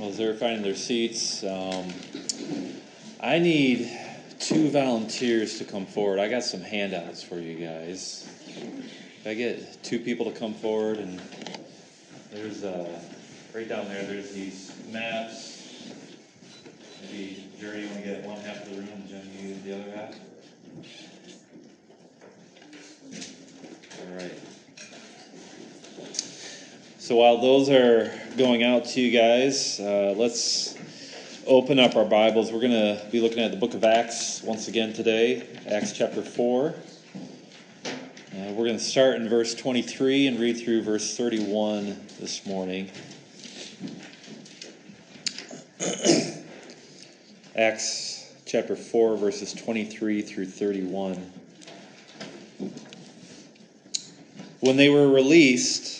Well, as they're finding their seats, um, I need two volunteers to come forward. I got some handouts for you guys. If I get two people to come forward, and there's uh, right down there. There's these maps. Maybe Jerry, you want to get one half of the room, and Jen, you the other half. All right. So while those are going out to you guys, uh, let's open up our Bibles. We're going to be looking at the book of Acts once again today, Acts chapter 4. Uh, we're going to start in verse 23 and read through verse 31 this morning. Acts chapter 4, verses 23 through 31. When they were released,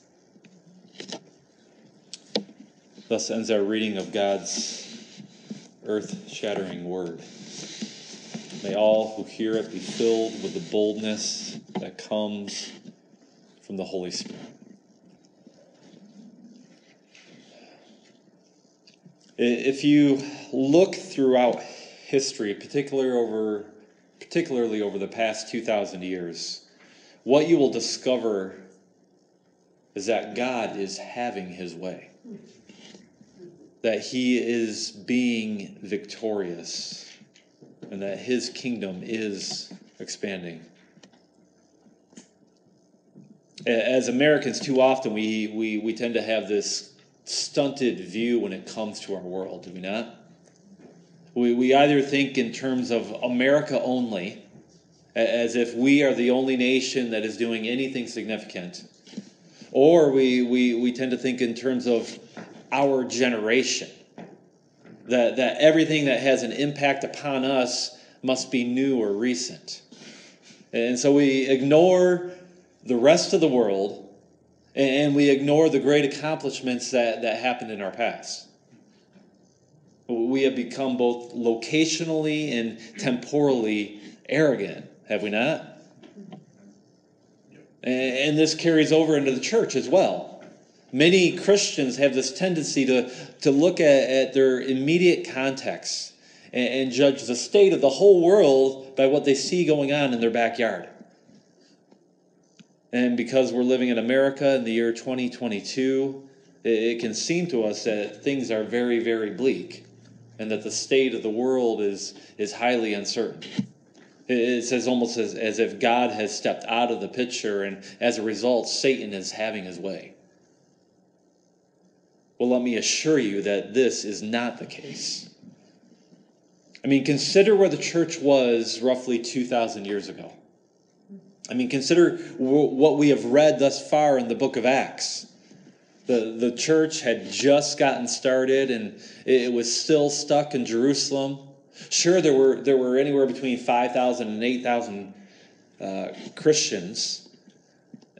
Thus ends our reading of God's earth shattering word. May all who hear it be filled with the boldness that comes from the Holy Spirit. If you look throughout history, particularly over, particularly over the past 2,000 years, what you will discover is that God is having his way that he is being victorious and that his kingdom is expanding. As Americans, too often we, we, we tend to have this stunted view when it comes to our world, do we not? We, we either think in terms of America only, as if we are the only nation that is doing anything significant, or we, we, we tend to think in terms of our generation. That, that everything that has an impact upon us must be new or recent. And so we ignore the rest of the world and we ignore the great accomplishments that, that happened in our past. We have become both locationally and temporally arrogant, have we not? And this carries over into the church as well. Many Christians have this tendency to, to look at, at their immediate context and, and judge the state of the whole world by what they see going on in their backyard. And because we're living in America in the year 2022, it, it can seem to us that things are very, very bleak and that the state of the world is, is highly uncertain. It's as almost as, as if God has stepped out of the picture, and as a result, Satan is having his way. Well, let me assure you that this is not the case. I mean, consider where the church was roughly 2,000 years ago. I mean, consider what we have read thus far in the book of Acts. The, the church had just gotten started and it was still stuck in Jerusalem. Sure, there were, there were anywhere between 5,000 and 8,000 uh, Christians,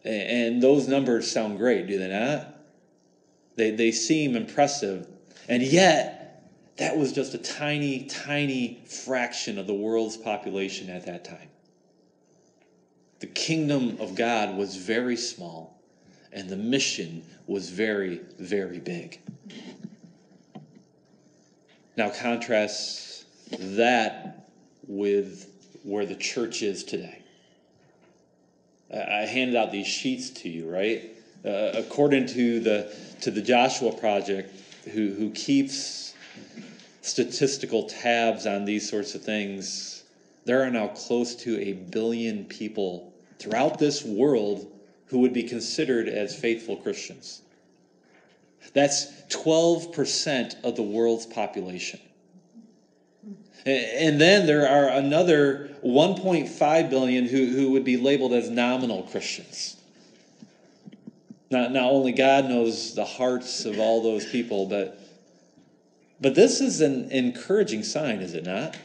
and those numbers sound great, do they not? They, they seem impressive. And yet, that was just a tiny, tiny fraction of the world's population at that time. The kingdom of God was very small, and the mission was very, very big. Now, contrast that with where the church is today. I handed out these sheets to you, right? Uh, according to the to the Joshua Project, who who keeps statistical tabs on these sorts of things, there are now close to a billion people throughout this world who would be considered as faithful Christians. That's 12% of the world's population. And then there are another 1.5 billion who, who would be labeled as nominal Christians. Not, not only God knows the hearts of all those people, but, but this is an encouraging sign, is it not?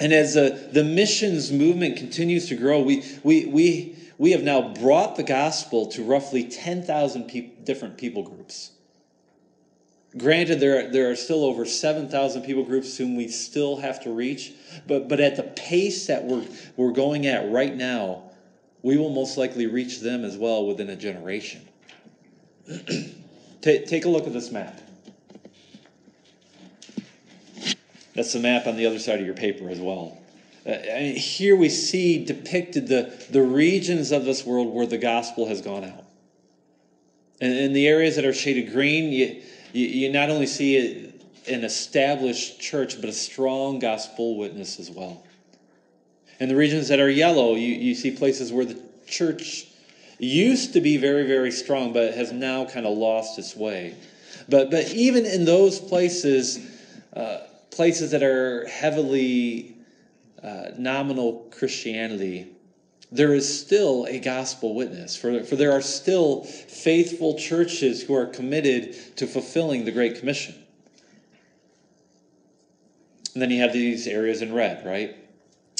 And as uh, the missions movement continues to grow, we, we, we, we have now brought the gospel to roughly 10,000 pe- different people groups. Granted, there are, there are still over 7,000 people groups whom we still have to reach, but, but at the pace that we're, we're going at right now, we will most likely reach them as well within a generation. take, take a look at this map. That's the map on the other side of your paper as well. Uh, here we see depicted the, the regions of this world where the gospel has gone out. And in the areas that are shaded green, you, you, you not only see an established church, but a strong gospel witness as well. In the regions that are yellow, you, you see places where the church used to be very, very strong, but has now kind of lost its way. But, but even in those places, uh, places that are heavily uh, nominal Christianity, there is still a gospel witness. For, for there are still faithful churches who are committed to fulfilling the Great Commission. And then you have these areas in red, right?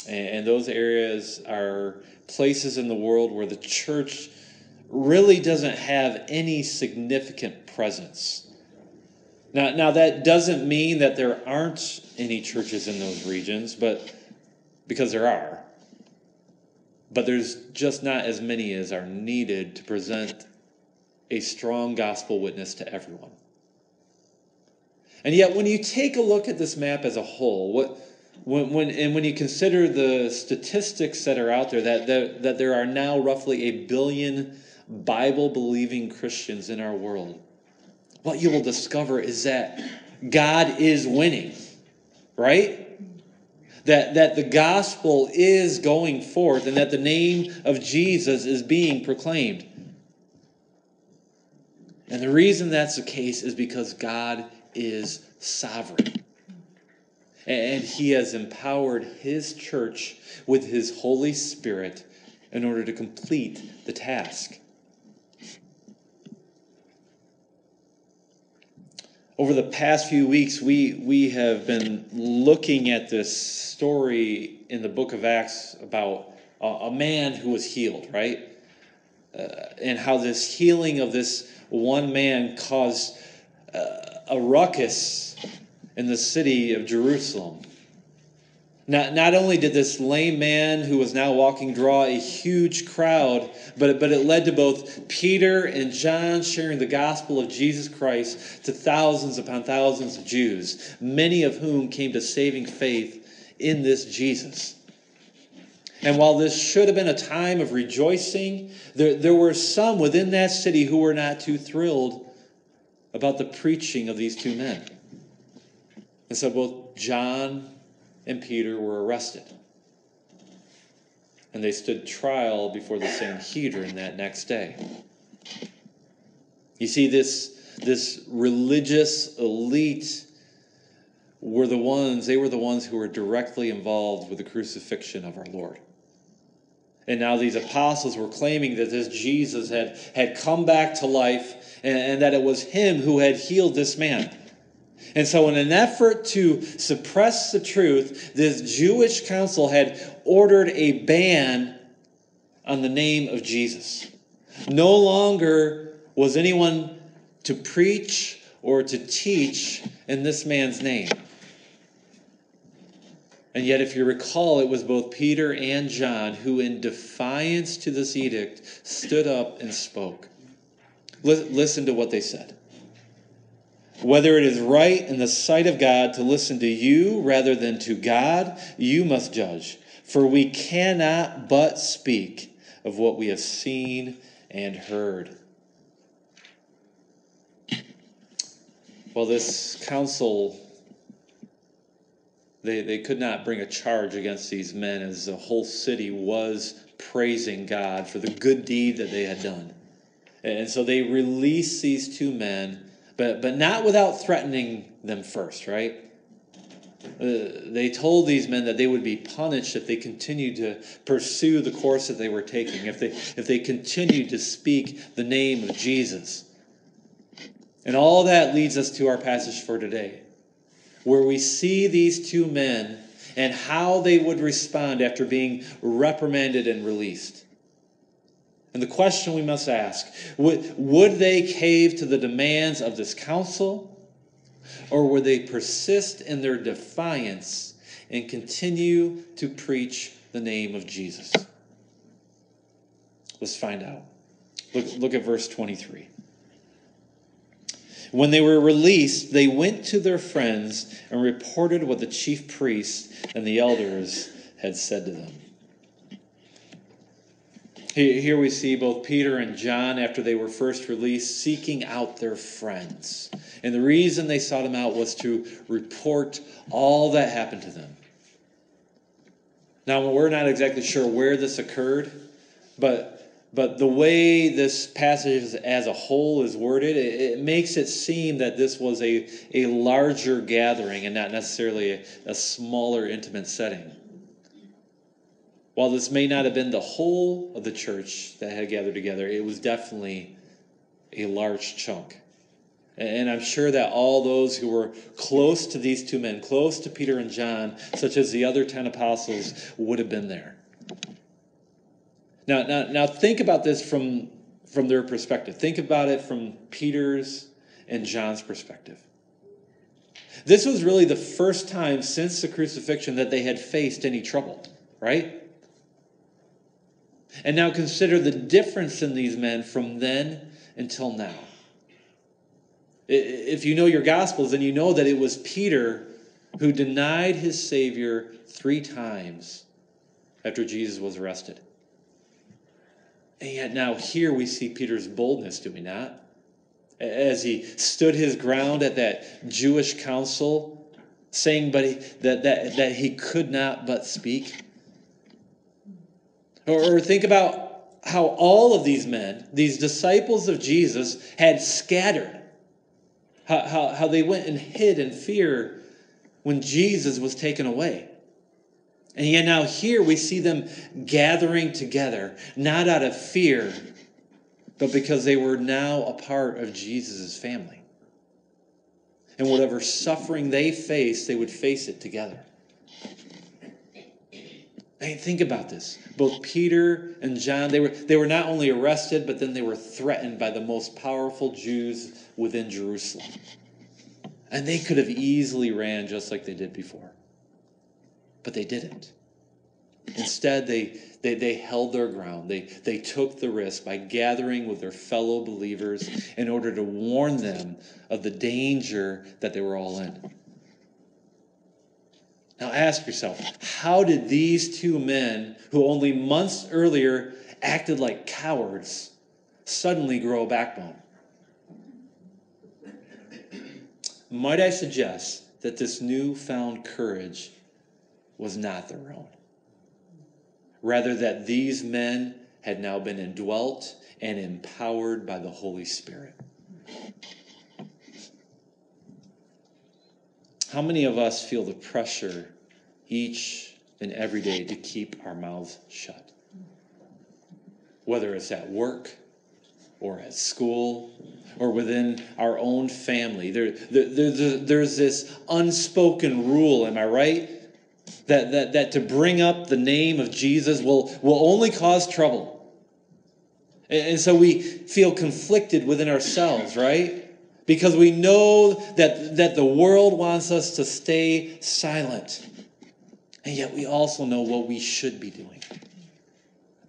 And, those areas are places in the world where the church really doesn't have any significant presence. Now, now that doesn't mean that there aren't any churches in those regions, but because there are but there's just not as many as are needed to present a strong gospel witness to everyone. And yet, when you take a look at this map as a whole, what, when, when, and when you consider the statistics that are out there, that, that, that there are now roughly a billion Bible believing Christians in our world, what you will discover is that God is winning, right? that, that the gospel is going forth and that the name of Jesus is being proclaimed. And the reason that's the case is because God is sovereign. And he has empowered his church with his Holy Spirit in order to complete the task. over the past few weeks, we, we have been looking at this story in the book of Acts about a, a man who was healed, right? Uh, and how this healing of this one man caused uh, a ruckus in the city of Jerusalem. Not, not only did this lame man who was now walking draw a huge crowd, but, but it led to both Peter and John sharing the gospel of Jesus Christ to thousands upon thousands of Jews, many of whom came to saving faith in this Jesus. And while this should have been a time of rejoicing, there, there were some within that city who were not too thrilled about the preaching of these two men. And so both John and Peter were arrested. And they stood trial before the Sanhedrin that next day. You see, this, this religious elite were the ones, they were the ones who were directly involved with the crucifixion of our Lord. And now these apostles were claiming that this Jesus had, had come back to life and, and that it was him who had healed this man. And so, in an effort to suppress the truth, this Jewish council had ordered a ban on the name of Jesus. No longer was anyone to preach or to teach in this man's name. And yet, if you recall, it was both Peter and John who, in defiance to this edict, stood up and spoke. Listen to what they said. Whether it is right in the sight of God to listen to you rather than to God, you must judge. For we cannot but speak of what we have seen and heard. Well, this council they, they could not bring a charge against these men as the whole city was praising God for the good deed that they had done. And so they released these two men, but, but not without threatening them first, right? Uh, they told these men that they would be punished if they continued to pursue the course that they were taking, if they, if they continued to speak the name of Jesus. And all that leads us to our passage for today where we see these two men and how they would respond after being reprimanded and released. And the question we must ask would, would they cave to the demands of this council, or would they persist in their defiance and continue to preach the name of Jesus? Let's find out. Look, look at verse 23. When they were released, they went to their friends and reported what the chief priests and the elders had said to them. Here we see both Peter and John, after they were first released, seeking out their friends. And the reason they sought them out was to report all that happened to them. Now, we're not exactly sure where this occurred, but but the way this passage as a whole is worded, it, it makes it seem that this was a, a larger gathering and not necessarily a, a smaller, intimate setting. While this may not have been the whole of the church that had gathered together, it was definitely a large chunk. And I'm sure that all those who were close to these two men, close to Peter and John, such as the other 10 apostles, would have been there. Now, now, now think about this from, from their perspective. Think about it from Peter's and John's perspective. This was really the first time since the crucifixion that they had faced any trouble, right? And now consider the difference in these men from then until now. If you know your Gospels, then you know that it was Peter who denied his Savior three times after Jesus was arrested. And yet now here we see Peter's boldness, do we not? As he stood his ground at that Jewish council, saying but he, that, that, that he could not but speak. Or, or think about how all of these men, these disciples of Jesus, had scattered. How, how, how they went and hid in fear when Jesus was taken away. And yet now here we see them gathering together, not out of fear, but because they were now a part of Jesus' family. And whatever suffering they faced, they would face it together. I mean, think about this. Both Peter and John, they were, they were not only arrested, but then they were threatened by the most powerful Jews within Jerusalem. And they could have easily ran just like they did before. But they didn't. Instead, they, they, they held their ground. They, they took the risk by gathering with their fellow believers in order to warn them of the danger that they were all in. Now ask yourself how did these two men, who only months earlier acted like cowards, suddenly grow a backbone? Might I suggest that this newfound courage was not their own. Rather, that these men had now been indwelt and empowered by the Holy Spirit. How many of us feel the pressure each and every day to keep our mouths shut? Whether it's at work or at school or within our own family, there, there, there, there's this unspoken rule, am I right? that, that, that to bring up the name of Jesus will, will only cause trouble. And, and so we feel conflicted within ourselves, right? because we know that, that the world wants us to stay silent. And yet we also know what we should be doing.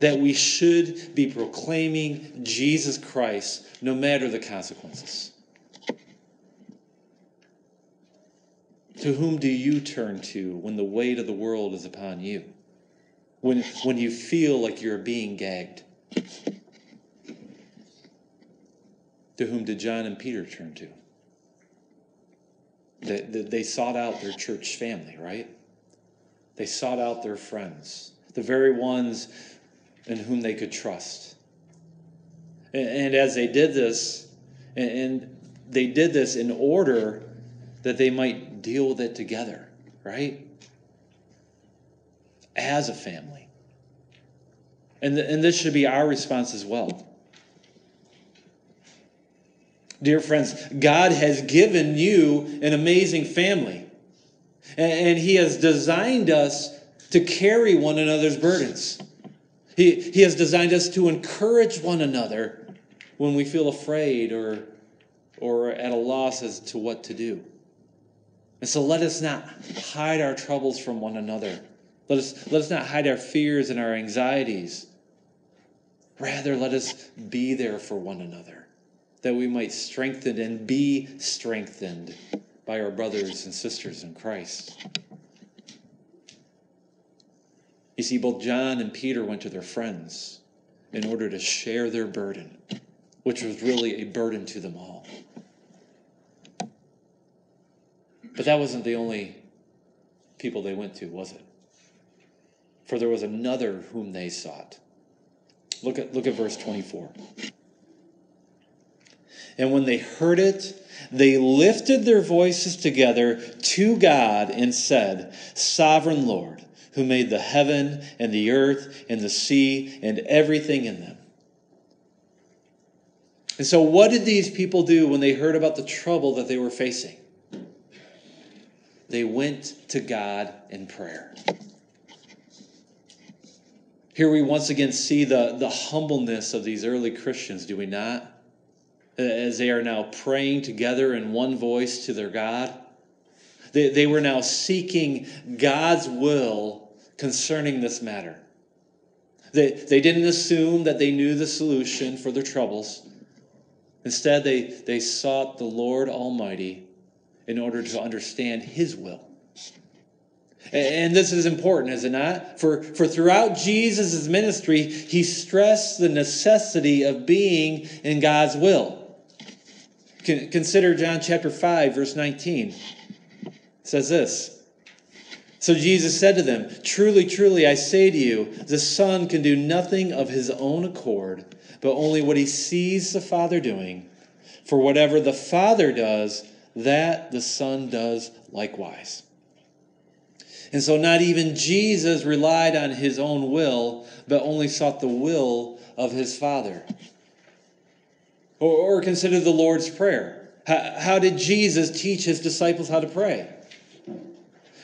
That we should be proclaiming Jesus Christ no matter the consequences. To whom do you turn to when the weight of the world is upon you? When, when you feel like you're being gagged? To whom did John and Peter turn to? They, they sought out their church family, right? They sought out their friends, the very ones in whom they could trust. And, as they did this, and, and they did this in order that they might deal with it together, right? As a family. And, the, and this should be our response as well. Dear friends, God has given you an amazing family. And He has designed us to carry one another's burdens. He, he has designed us to encourage one another when we feel afraid or, or at a loss as to what to do. And so let us not hide our troubles from one another. Let us, let us not hide our fears and our anxieties. Rather, let us be there for one another that we might strengthen and be strengthened by our brothers and sisters in Christ. You see, both John and Peter went to their friends in order to share their burden, which was really a burden to them all. But that wasn't the only people they went to, was it? For there was another whom they sought. Look at, look at verse 24. And when they heard it, they lifted their voices together to God and said, Sovereign Lord, who made the heaven and the earth and the sea and everything in them. And so, what did these people do when they heard about the trouble that they were facing? They went to God in prayer. Here we once again see the, the humbleness of these early Christians, do we not? Uh, as they are now praying together in one voice to their God. They, they were now seeking God's will concerning this matter. They, they didn't assume that they knew the solution for their troubles. Instead, they, they sought the Lord Almighty in order to understand His will. And this is important, is it not? For, for throughout Jesus' ministry, he stressed the necessity of being in God's will. Consider John chapter 5, verse 19. It says this. So Jesus said to them, Truly, truly, I say to you, the Son can do nothing of his own accord, but only what he sees the Father doing. For whatever the Father does, that the Son does likewise. And so, not even Jesus relied on his own will, but only sought the will of his Father. Or, or consider the Lord's Prayer. How, how did Jesus teach his disciples how to pray?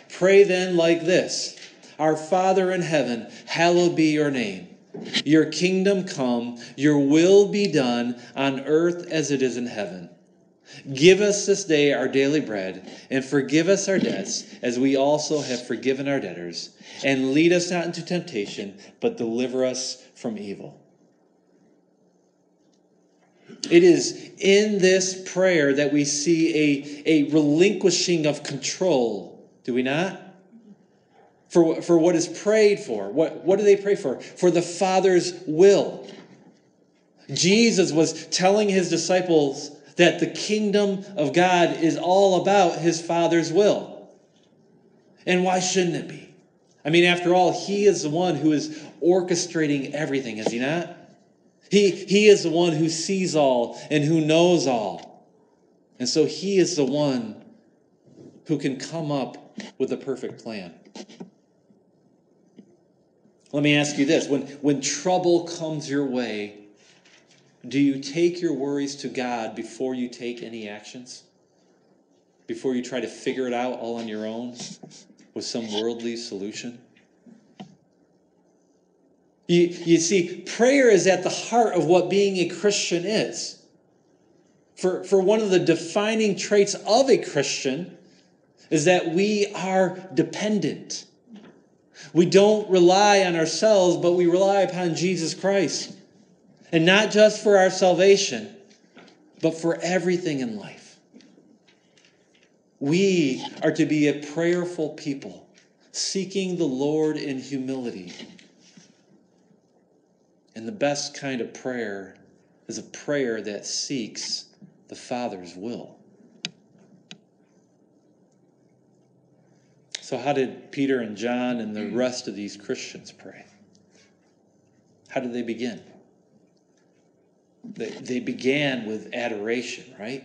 Pray then like this Our Father in heaven, hallowed be your name. Your kingdom come, your will be done on earth as it is in heaven. Give us this day our daily bread, and forgive us our debts, as we also have forgiven our debtors. And lead us not into temptation, but deliver us from evil. It is in this prayer that we see a, a relinquishing of control, do we not? For, for what is prayed for. What, what do they pray for? For the Father's will. Jesus was telling his disciples that the kingdom of God is all about his Father's will. And why shouldn't it be? I mean, after all, he is the one who is orchestrating everything, is he not? He, he is the one who sees all and who knows all. And so he is the one who can come up with a perfect plan. Let me ask you this when, when trouble comes your way, do you take your worries to God before you take any actions? Before you try to figure it out all on your own with some worldly solution? You, you see, prayer is at the heart of what being a Christian is. For, for one of the defining traits of a Christian is that we are dependent. We don't rely on ourselves, but we rely upon Jesus Christ. And not just for our salvation, but for everything in life. We are to be a prayerful people, seeking the Lord in humility. And the best kind of prayer is a prayer that seeks the Father's will. So, how did Peter and John and the rest of these Christians pray? How did they begin? They, they began with adoration, right?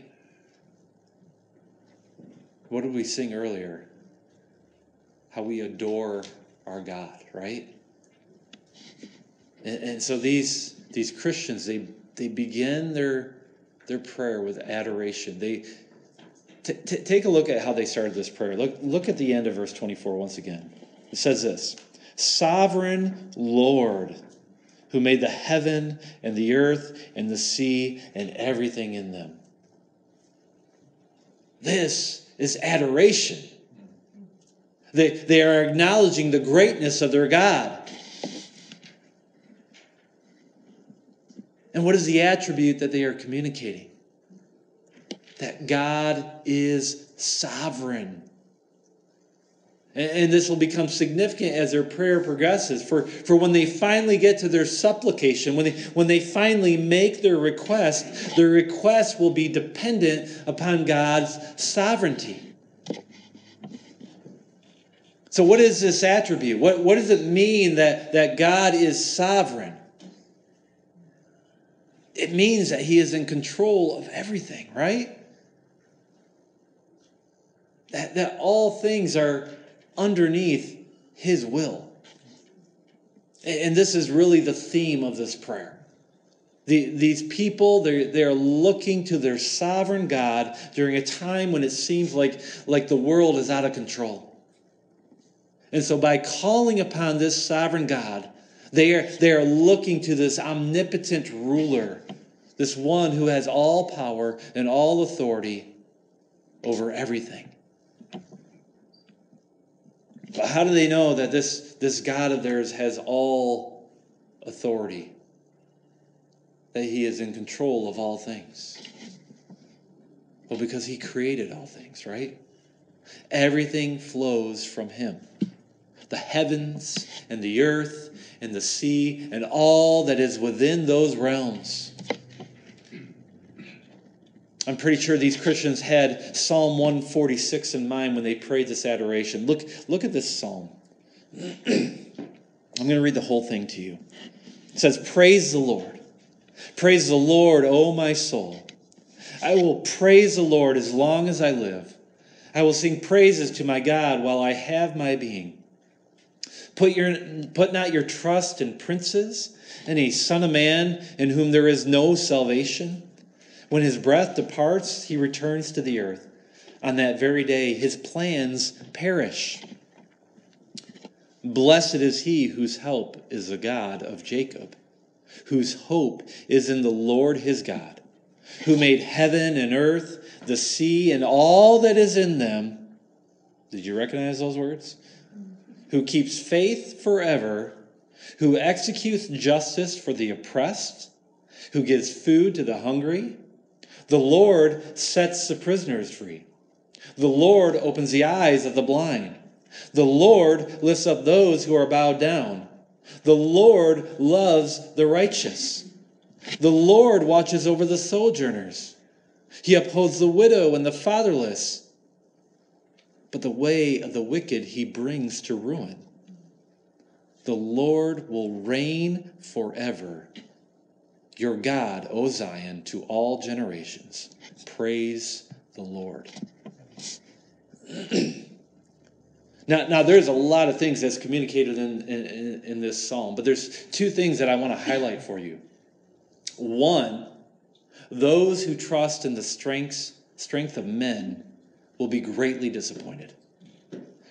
What did we sing earlier? How we adore our God, right? And, and so these these Christians, they they begin their their prayer with adoration. They t- t- take a look at how they started this prayer. Look look at the end of verse 24 once again. It says this: Sovereign Lord, who made the heaven and the earth and the sea and everything in them. This is adoration. They, they are acknowledging the greatness of their God. And what is the attribute that they are communicating? That God is sovereign. And this will become significant as their prayer progresses. For, for when they finally get to their supplication, when they, when they finally make their request, their request will be dependent upon God's sovereignty. So, what is this attribute? What, what does it mean that, that God is sovereign? It means that He is in control of everything, right? That, that all things are underneath His will. And this is really the theme of this prayer. The, these people, they're, they're looking to their sovereign God during a time when it seems like, like the world is out of control. And so, by calling upon this sovereign God, they are, they are looking to this omnipotent ruler, this one who has all power and all authority over everything. But how do they know that this, this God of theirs has all authority? That he is in control of all things? Well, because he created all things, right? Everything flows from him. The heavens and the earth and the sea and all that is within those realms. I'm pretty sure these Christians had Psalm 146 in mind when they prayed this adoration. Look, look at this psalm. I'm going to read the whole thing to you. It says, Praise the Lord. Praise the Lord, O my soul. I will praise the Lord as long as I live. I will sing praises to my God while I have my being. Put, your, put not your trust in princes and a son of man in whom there is no salvation when his breath departs, he returns to the earth. On that very day, his plans perish. Blessed is he whose help is the God of Jacob, whose hope is in the Lord his God, who made heaven and earth, the sea, and all that is in them. Did you recognize those words? Who keeps faith forever, who executes justice for the oppressed, who gives food to the hungry. The Lord sets the prisoners free. The Lord opens the eyes of the blind. The Lord lifts up those who are bowed down. The Lord loves the righteous. The Lord watches over the sojourners. He upholds the widow and the fatherless. But the way of the wicked he brings to ruin. The Lord will reign forever. Your God, O Zion, to all generations. Praise the Lord. now, now, there's a lot of things that's communicated in, in, in this psalm, but there's two things that I want to highlight for you. One, those who trust in the strengths, strength of men will be greatly disappointed.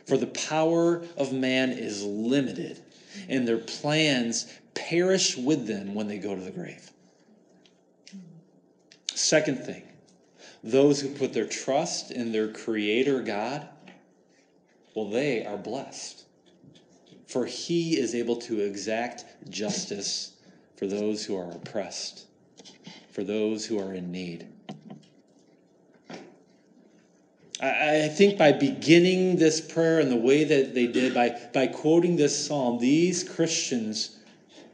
For the power of man is limited, and their plans perish with them when they go to the grave. Second thing, those who put their trust in their Creator God, well, they are blessed. For he is able to exact justice for those who are oppressed, for those who are in need. I, think by beginning this prayer in the way that they did, by, by quoting this psalm, these Christians,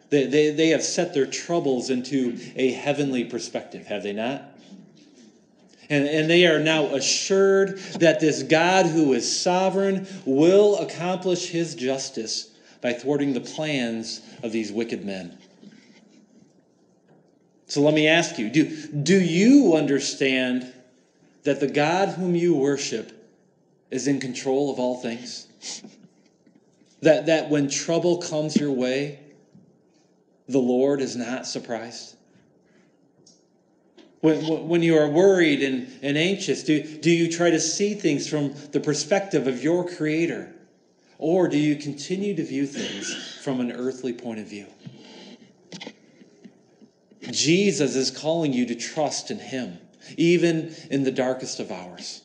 they, they, they have set their troubles into a heavenly perspective, have they not? And, and they are now assured that this God who is sovereign will accomplish his justice by thwarting the plans of these wicked men. So let me ask you do, do you understand that the God whom you worship is in control of all things? That, that when trouble comes your way, the Lord is not surprised? When, when you are worried and, and anxious, do, do you try to see things from the perspective of your Creator? Or do you continue to view things from an earthly point of view? Jesus is calling you to trust in Him even in the darkest of hours.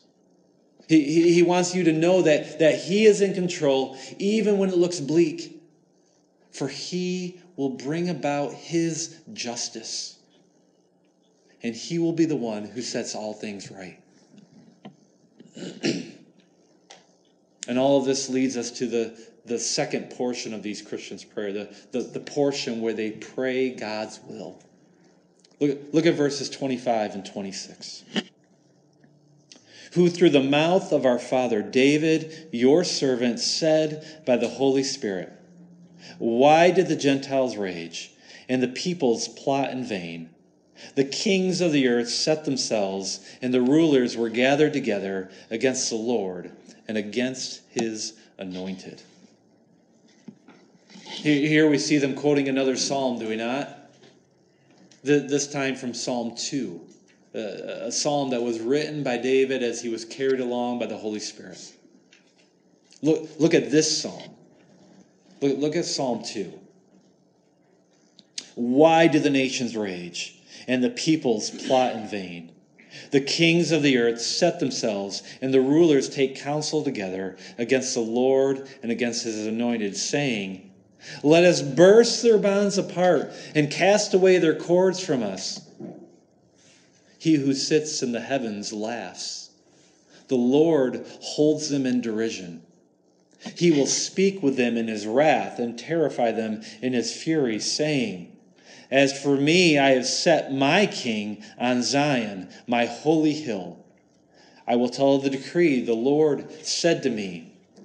He, he, he wants you to know that, that He is in control, even when it looks bleak, for He will bring about His justice. And He will be the one who sets all things right. and all of this leads us to the, the second portion of these Christians' prayer, the, the, the portion where they pray God's will. Look, look at verses 25 and 26. Who through the mouth of our father David, your servant, said by the Holy Spirit, Why did the Gentiles rage and the peoples plot in vain? The kings of the earth set themselves, and the rulers were gathered together against the Lord and against his anointed. Here we see them quoting another psalm, do we not? This time from Psalm 2, a psalm that was written by David as he was carried along by the Holy Spirit. Look, look at this psalm. Look, look at Psalm 2. Why do the nations rage and the peoples plot in vain? The kings of the earth set themselves, and the rulers take counsel together against the Lord and against his anointed, saying, let us burst their bonds apart and cast away their cords from us. He who sits in the heavens laughs. The Lord holds them in derision. He will speak with them in his wrath and terrify them in his fury, saying, As for me, I have set my king on Zion, my holy hill. I will tell the decree. The Lord said to me,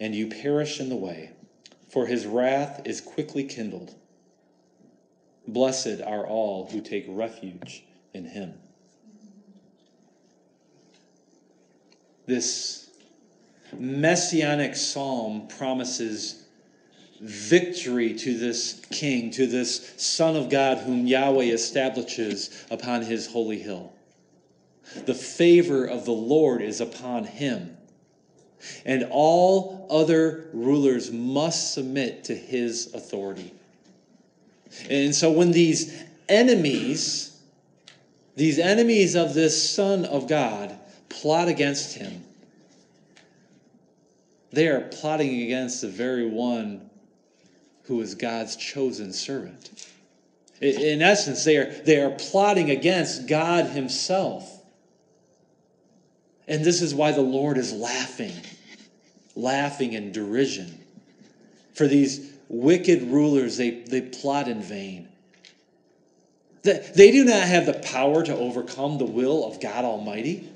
and you perish in the way for his wrath is quickly kindled. Blessed are all who take refuge in him. This messianic psalm promises victory to this king, to this Son of God whom Yahweh establishes upon his holy hill. The favor of the Lord is upon him and all other rulers must submit to his authority. And so when these enemies, these enemies of this Son of God, plot against him, they are plotting against the very one who is God's chosen servant. In essence, they are, they are plotting against God Himself. And this is why the Lord is laughing, laughing in derision. For these wicked rulers, they, they plot in vain. They do not have the power to overcome the will of God Almighty.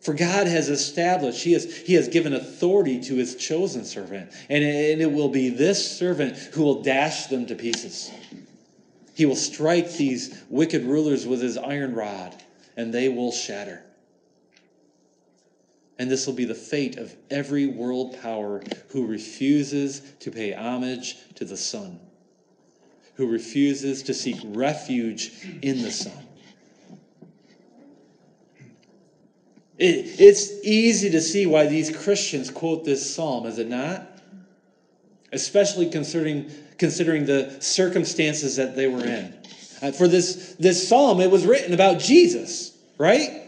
For God has established, he has, he has given authority to His chosen servant, and and it will be this servant who will dash them to pieces. He will strike these wicked rulers with His iron rod and they will shatter. And this will be the fate of every world power who refuses to pay homage to the Son, who refuses to seek refuge in the Son. It, it's easy to see why these Christians quote this psalm, is it not? Especially considering, considering the circumstances that they were in. Uh, for this, this psalm, it was written about Jesus, right?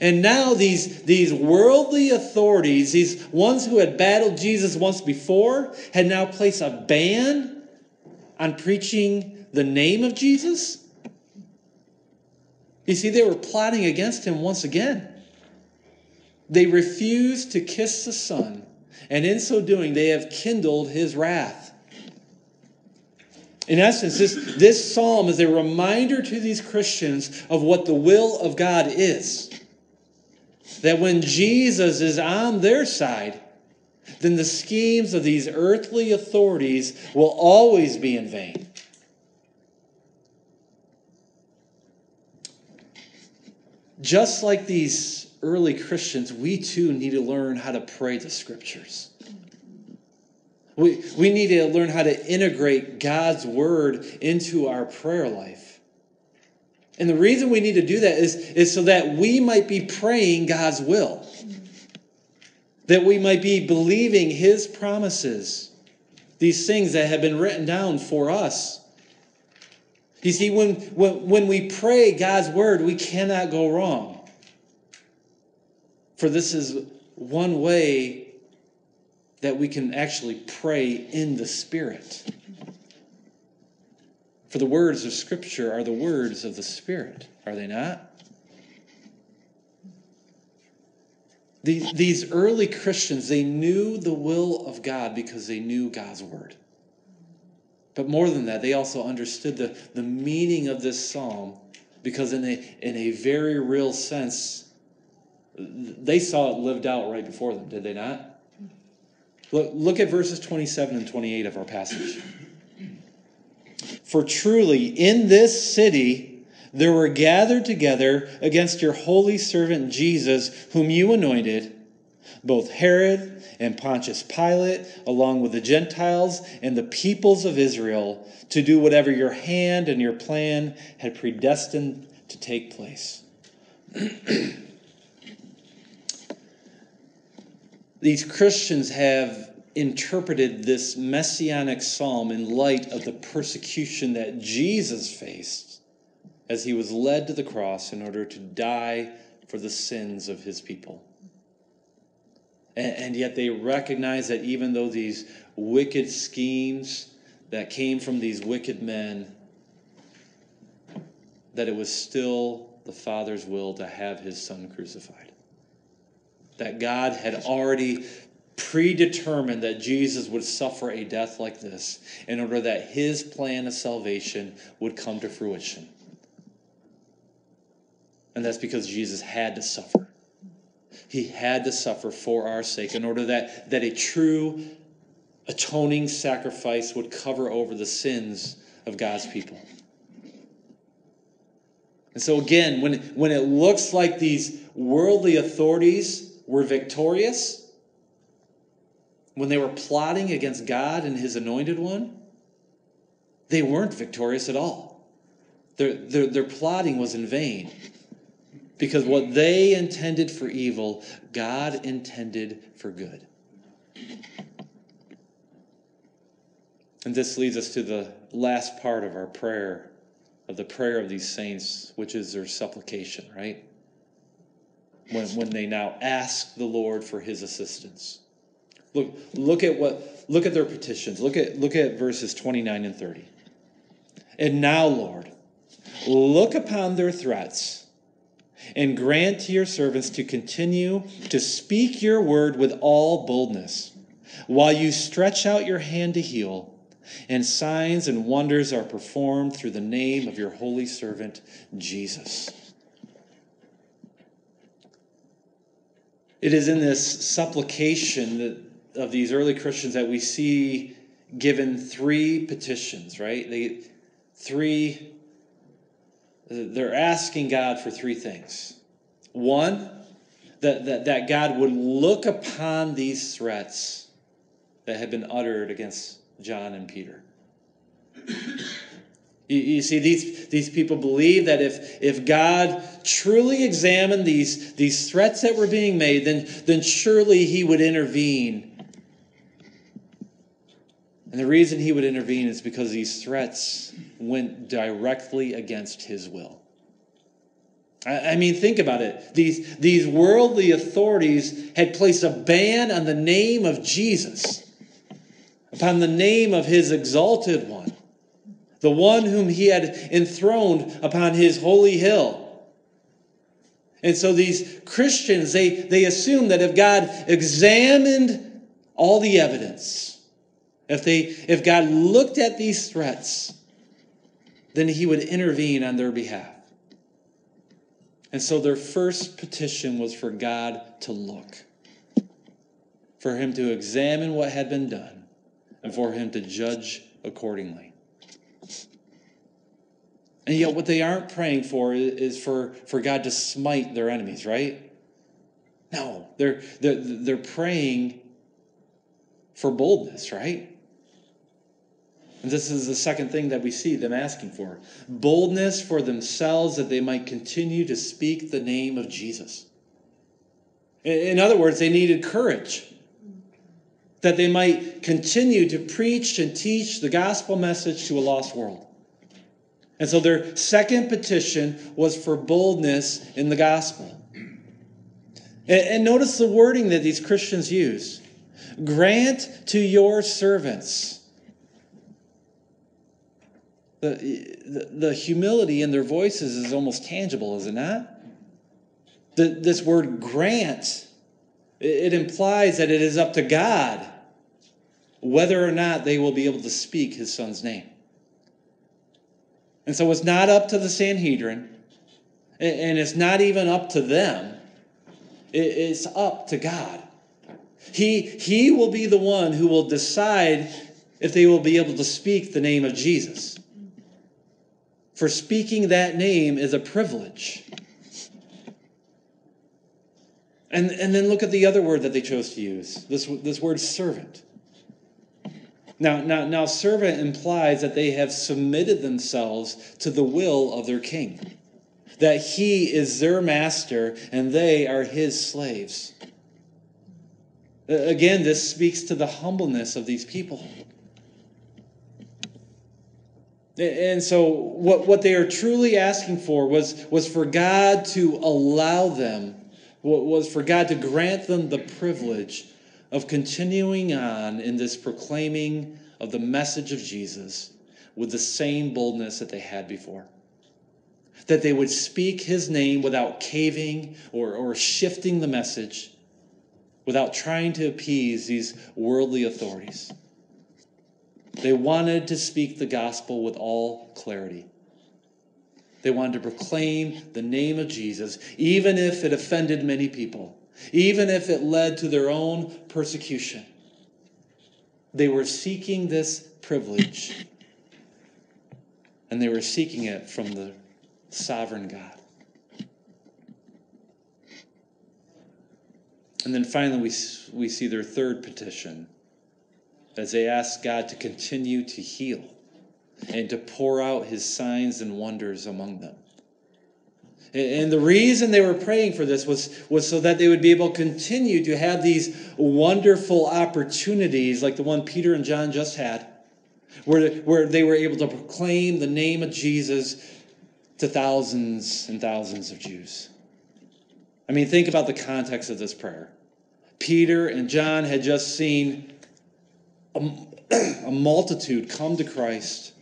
And now these, these worldly authorities, these ones who had battled Jesus once before, had now placed a ban on preaching the name of Jesus. You see, they were plotting against him once again. They refused to kiss the Son, and in so doing, they have kindled his wrath. In essence, this, this psalm is a reminder to these Christians of what the will of God is. That when Jesus is on their side, then the schemes of these earthly authorities will always be in vain. Just like these early Christians, we too need to learn how to pray the scriptures. We, we need to learn how to integrate God's word into our prayer life. And the reason we need to do that is, is so that we might be praying God's will, that we might be believing His promises, these things that have been written down for us. You see, when, when, when we pray God's word, we cannot go wrong. For this is one way that we can actually pray in the Spirit. For the words of Scripture are the words of the Spirit, are they not? These, these early Christians, they knew the will of God because they knew God's Word. But more than that, they also understood the, the meaning of this psalm because, in a, in a very real sense, they saw it lived out right before them, did they not? Look, look at verses 27 and 28 of our passage. For truly, in this city there were gathered together against your holy servant Jesus, whom you anointed, both Herod and Pontius Pilate, along with the Gentiles and the peoples of Israel, to do whatever your hand and your plan had predestined to take place. These Christians have interpreted this messianic psalm in light of the persecution that Jesus faced as he was led to the cross in order to die for the sins of his people. And, and, yet they recognize that even though these wicked schemes that came from these wicked men, that it was still the Father's will to have his son crucified that God had already predetermined that Jesus would suffer a death like this in order that his plan of salvation would come to fruition. And that's because Jesus had to suffer. He had to suffer for our sake in order that, that a true atoning sacrifice would cover over the sins of God's people. And so, again, when, when it looks like these worldly authorities were victorious when they were plotting against God and his anointed one, they weren't victorious at all. Their, their, their plotting was in vain because what they intended for evil, God intended for good. And this leads us to the last part of our prayer, of the prayer of these saints, which is their supplication, right? when, when they now ask the Lord for his assistance. Look, look at what look at their petitions. Look at look at verses 29 and 30. And now, Lord, look upon their threats and grant to your servants to continue to speak your word with all boldness, while you stretch out your hand to heal, and signs and wonders are performed through the name of your holy servant Jesus. It is in this supplication that, of these early Christians that we see given three petitions, right? They three they're asking God for three things. One, that, that, that God would look upon these threats that had been uttered against John and Peter. You, you, see, these, these people believe that if, if God truly examined these, these threats that were being made, then, then surely he would intervene. And the reason he would intervene is because these threats went directly against his will. I, I mean, think about it. These, these worldly authorities had placed a ban on the name of Jesus, upon the name of his exalted one the one whom he had enthroned upon his holy hill. And so these Christians, they, they assume that if God examined all the evidence, if, they, if God looked at these threats, then he would intervene on their behalf. And so their first petition was for God to look, for him to examine what had been done, and for him to judge accordingly. And yet, what they aren't praying for is for, for God to smite their enemies, right? No, they're, they're, they're praying for boldness, right? And this is the second thing that we see them asking for boldness for themselves that they might continue to speak the name of Jesus. In other words, they needed courage that they might continue to preach and teach the gospel message to a lost world. And so their second petition was for boldness in the gospel. And, notice the wording that these Christians use grant to your servants. The, the, humility in their voices is almost tangible, is it not? The, this word grant, it, it implies that it is up to God whether or not they will be able to speak his son's name. And so it's not up to the Sanhedrin, and it's not even up to them. It's up to God. He, he will be the one who will decide if they will be able to speak the name of Jesus. For speaking that name is a privilege. And, and then look at the other word that they chose to use this, this word servant. Now, now, now, servant implies that they have submitted themselves to the will of their king, that he is their master and they are his slaves. Again, this speaks to the humbleness of these people. And so, what, what they are truly asking for was, was for God to allow them, was for God to grant them the privilege of continuing on in this proclaiming of the message of Jesus with the same boldness that they had before. That they would speak his name without caving or, or shifting the message, without trying to appease these worldly authorities. They wanted to speak the gospel with all clarity. They wanted to proclaim the name of Jesus, even if it offended many people even if it led to their own persecution. They were seeking this privilege, and they were seeking it from the sovereign God. And then finally, we, we see their third petition as they ask God to continue to heal and to pour out his signs and wonders among them. And the reason they were praying for this was, was so that they would be able to continue to have these wonderful opportunities like the one Peter and John just had, where, where they were able to proclaim the name of Jesus to thousands and thousands of Jews. I mean, think about the context of this prayer. Peter and John had just seen a, multitude come to Christ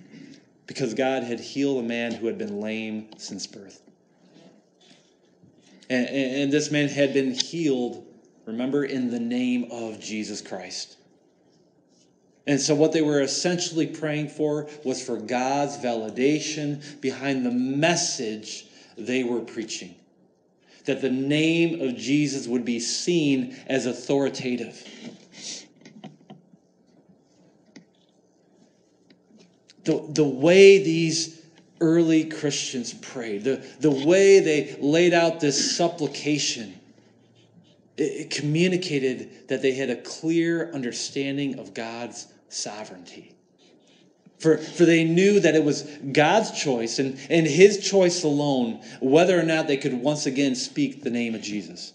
because God had healed a man who had been lame since birth. And, and this man had been healed, remember, in the name of Jesus Christ. And so, what they were essentially praying for was for God's validation behind the message they were preaching. That the name of Jesus would be seen as authoritative. The, the way these early Christians prayed, the, the way they laid out this supplication, it, it communicated that they had a clear understanding of God's sovereignty. For, for they knew that it was God's choice and, and His choice alone whether or not they could once again speak the name of Jesus.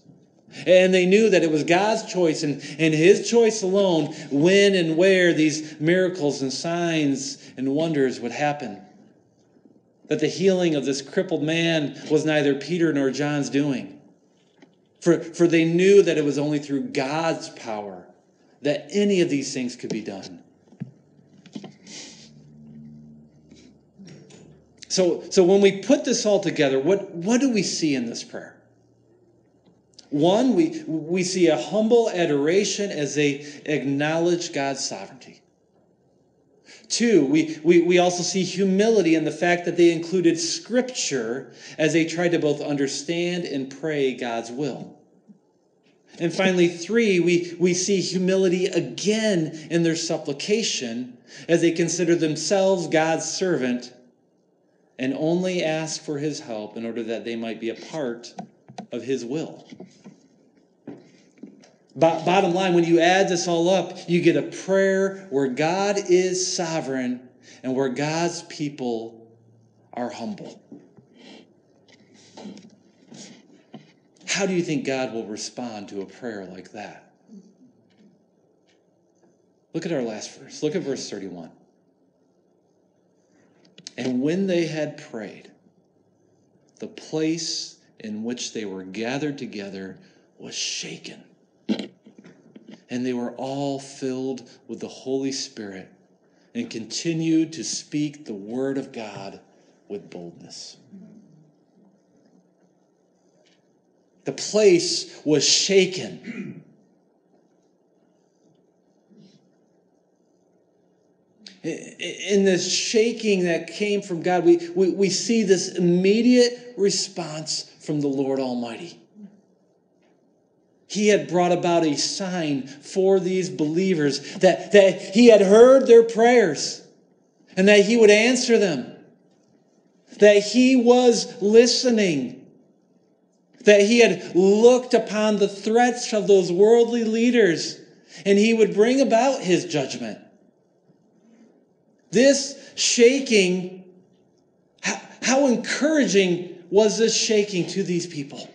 And they knew that it was God's choice and, and His choice alone when and where these miracles and signs and wonders would happen. That the healing of this crippled man was neither Peter nor John's doing. For, for they knew that it was only through God's power that any of these things could be done. So, so when we put this all together, what, what do we see in this prayer? One, we, we see a humble adoration as they acknowledge God's sovereignty. Two, we, we, we also see humility in the fact that they included scripture as they tried to both understand and pray God's will. And finally, three, we, we see humility again in their supplication as they consider themselves God's servant and only ask for his help in order that they might be a part of his will. Bo- bottom line, when you add this all up, you get a prayer where God is sovereign and where God's people are humble. How do you think God will respond to a prayer like that? Look at our last verse. Look at verse 31. And when they had prayed, the place in which they were gathered together was shaken. And they were all filled with the Holy Spirit and continued to speak the word of God with boldness. The place was shaken. in this shaking that came from God, we, we, we see this immediate response from the Lord Almighty. He had brought about a sign for these believers that, that he had heard their prayers and that he would answer them, that he was listening, that he had looked upon the threats of those worldly leaders and he would bring about his judgment. This shaking, how, how encouraging was this shaking to these people?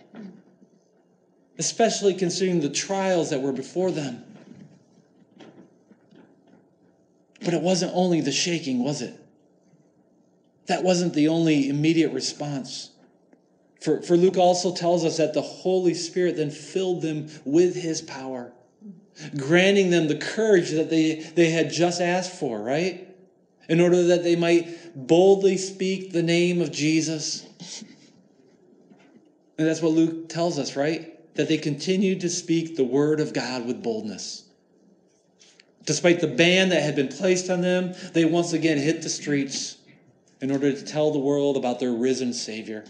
Especially considering the trials that were before them. But it wasn't only the shaking, was it? That wasn't the only immediate response. For, for Luke also tells us that the Holy Spirit then filled them with his power, granting them the courage that they, they had just asked for, right? in order that they might boldly speak the name of Jesus. And that's what Luke tells us, right? That they continued to speak the word of God with boldness. Despite the ban that had been placed on them, they once again hit the streets in order to tell the world about their risen Savior.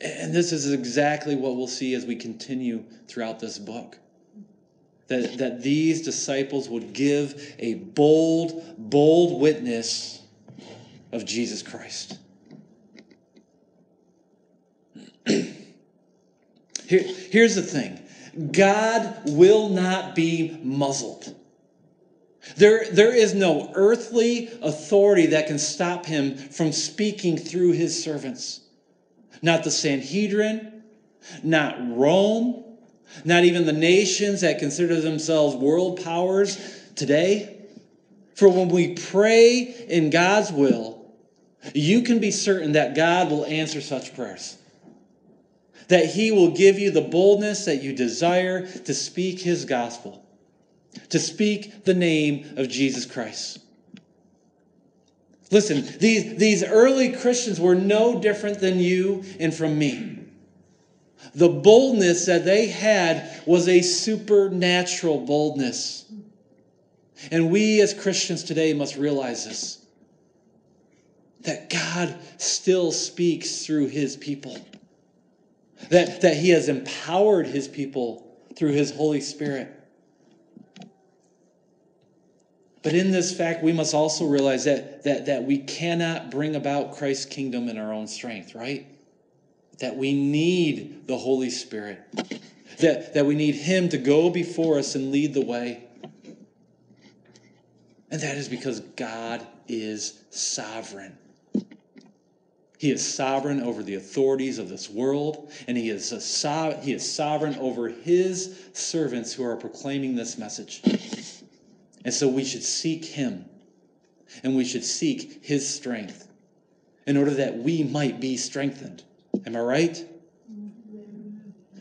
And this is exactly what we'll see as we continue throughout this book that, that these disciples would give a bold, bold witness of Jesus Christ. Here, here's the thing God will not be muzzled. There, there is no earthly authority that can stop him from speaking through his servants. Not the Sanhedrin, not Rome, not even the nations that consider themselves world powers today. For when we pray in God's will, you can be certain that God will answer such prayers. That He will give you the boldness that you desire to speak His gospel, to speak the name of Jesus Christ. Listen, these, these early Christians were no different than you and from me. The boldness that they had was a supernatural boldness. And we as Christians today must realize this that God still speaks through his people, that, that he has empowered his people through his Holy Spirit. But in this fact, we must also realize that, that, that we cannot bring about Christ's kingdom in our own strength, right? That we need the Holy Spirit, that, that we need Him to go before us and lead the way. And that is because God is sovereign. He is sovereign over the authorities of this world, and he is, so- he is sovereign over his servants who are proclaiming this message. And so we should seek him, and we should seek his strength in order that we might be strengthened. Am I right?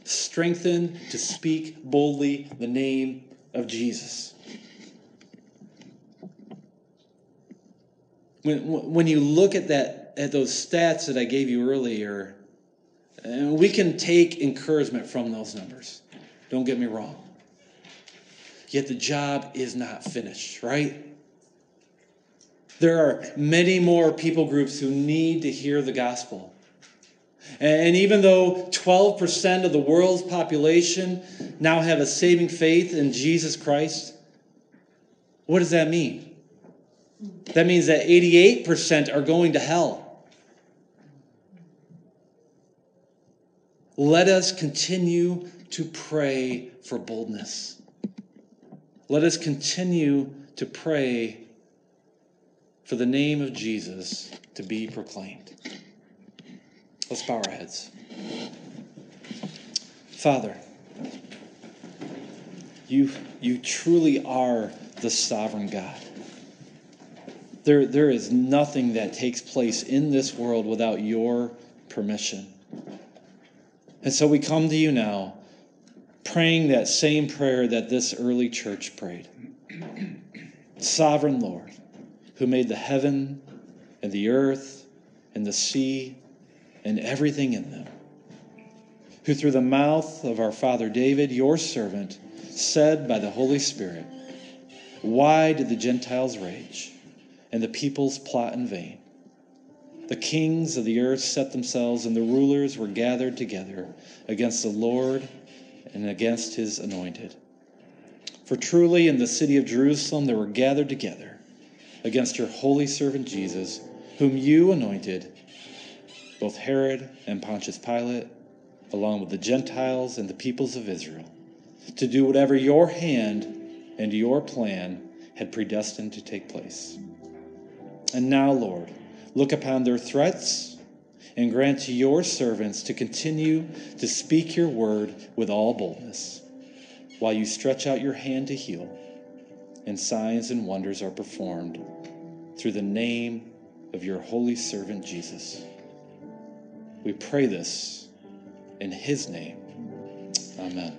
Strengthened to speak boldly the name of Jesus. When, when you look at that at those stats that I gave you earlier, and we can take encouragement from those numbers. Don't get me wrong. Yet the job is not finished, right? There are many more people groups who need to hear the gospel. And even though 12% of the world's population now have a saving faith in Jesus Christ, what does that mean? That means that 88% are going to hell. Let us continue to pray for boldness. Let us continue to pray for the name of Jesus to be proclaimed. Let's bow our heads. Father, you, you truly are the sovereign God. There, there is nothing that takes place in this world without your permission. And so we come to you now, praying that same prayer that this early church prayed Sovereign Lord, who made the heaven and the earth and the sea and everything in them, who through the mouth of our father David, your servant, said by the Holy Spirit, Why did the Gentiles rage? and the peoples plot in vain. The kings of the earth set themselves, and the rulers were gathered together against the Lord and against his anointed. For truly in the city of Jerusalem there were gathered together against your holy servant Jesus, whom you anointed, both Herod and Pontius Pilate, along with the Gentiles and the peoples of Israel, to do whatever your hand and your plan had predestined to take place. And now, Lord, look upon their threats and grant to your servants to continue to speak your word with all boldness, while you stretch out your hand to heal, and signs and wonders are performed through the name of your holy servant Jesus. We pray this in his name. Amen.